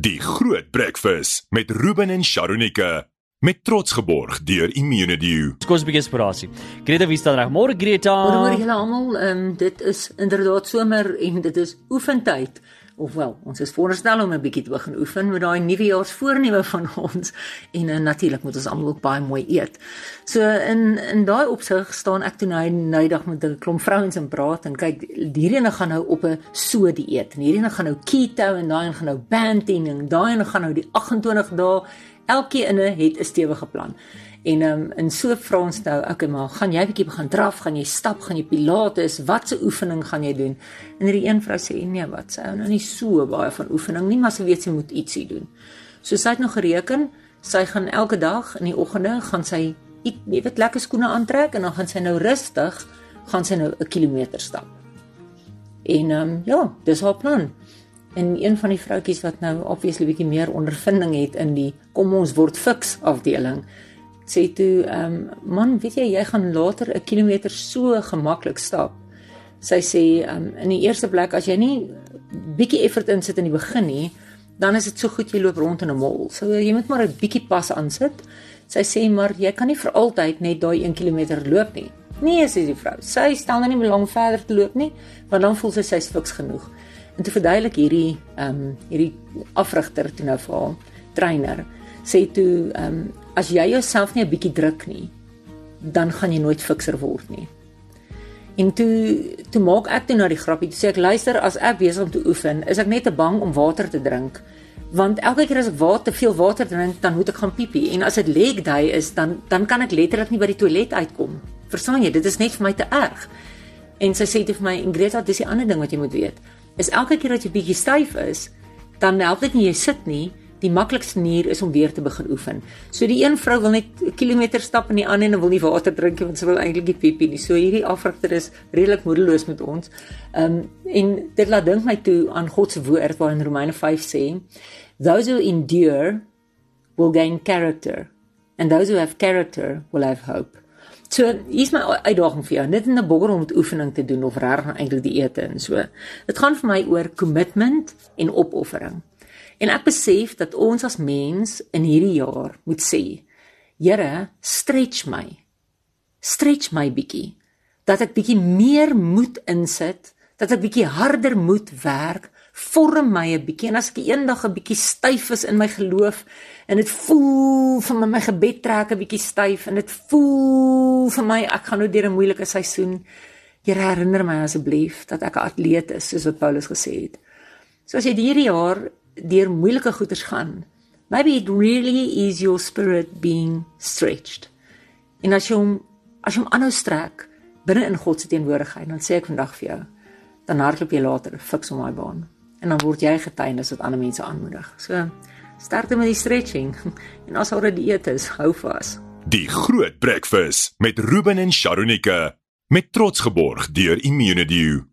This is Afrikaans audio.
Die Groot Breakfast met Ruben en Sharonika met trots geborg deur Immunedio. Skous 'n bietjie inspirasie. Greta, wie staan reg? Môre Greta. Môre julle almal, ehm um, dit is inderdaad somer en dit is oefentyd. Ofwel, ons is voorstel om 'n bietjie te begin oefen met daai nuwejaarsvoorneme van ons en uh, natuurlik moet ons almal ook baie mooi eet. So in in daai opsig staan ek toe nou dag met 'n klomp vrouens en praat en kyk hierdie gaan nou op 'n so dieet en hierdie gaan nou keto en daai gaan nou banting en daai gaan nou die 28 dae elkeen het 'n stewige plan. En ehm um, in so vra ons nou, okay, maar gaan jy bietjie begin draf, gaan jy stap, gaan jy pilates, watse oefening gaan jy doen? En hierdie een vrou sê nee, wat sy nou nie so baie van oefening nie, maar sy weet sy moet ietsie doen. So sy het nog gereken, sy gaan elke dag in die oggende gaan sy jy weet lekker skoene aantrek en dan gaan sy nou rustig gaan sy nou 'n kilometer stap. En ehm um, ja, dis haar plan. En een van die vroutjies wat nou obviously bietjie meer ondervinding het in die kom ons word fiks afdeling sê toe ehm um, man weet jy jy gaan later 'n kilometer so gemaklik stap. Sy sê ehm um, in die eerste plek as jy nie bietjie effort insit in die begin nie, dan is dit so goed jy loop rond in 'n mall. So jy moet maar 'n bietjie pas aansit. Sy sê maar jy kan nie vir altyd net daai 1 km loop nie. Nee, sê die vrou. Sy stel nou nie belang verder te loop nie, want dan voel sy sy's fiks genoeg. En te verduidelik hierdie ehm um, hierdie afrigter toe nou vir haar trainer sê toe ehm um, as jy jouself nie 'n bietjie druk nie, dan gaan jy nooit fikser word nie. En toe toe maak ek toe na die grappie, toe sê ek luister as ek besig om te oefen, is ek net te bang om water te drink. Want elke keer as ek water te veel water drink, dan moet ek gaan piepie en as dit leg day is, dan dan kan ek letterlik nie by die toilet uitkom. Verstaan jy? Dit is net vir my te erg. En sy sê dit vir my, Ingreta, dis die ander ding wat jy moet weet is elke keer dat jy bietjie styf is, dan help dit nie jy sit nie. Die maklikste manier is om weer te begin oefen. So die een vrou wil net 'n kilometer stap en die ander een wil nie water drink nie want sy wil eintlik nie piepie nie. So hierdie afrigter is redelik moedeloos met ons. Ehm um, en dit laat dink my toe aan God se woord waar in Romeine 5 sê, those who endure will gain character and those who have character will have hope. So, hier's my uitdaging vir jou. Net in 'n bogger om met oefening te doen of reg eintlik die ete en so. Dit gaan vir my oor commitment en opoffering. En ek besef dat ons as mens in hierdie jaar moet sê, Here, stretch my. Stretch my bietjie. Dat ek bietjie meer moed insit, dat ek bietjie harder moet werk vorm my 'n bietjie en as ek eendag 'n bietjie styf is in my geloof en dit voel vir my my gebed trek 'n bietjie styf en dit voel vir my ek gaan nou deur 'n moeilike seisoen Here herinner my asseblief dat ek 'n atleet is soos wat Paulus gesê het. So as jy hierdie jaar deur moeilike goeters gaan, maybe it really is your spirit being stretched. En as jy hom as jy hom aanhou strek binne in God se teenwoordigheid, dan sê ek vandag vir jou, dan hardloop jy later fiks om daai baan en dan word jy getuienis wat ander mense aanmoedig. So sterkte met die stretching en as oor die dieet is, hou vas. Die Groot Breakfast met Ruben en Sharonika met trots geborg deur Immunedio.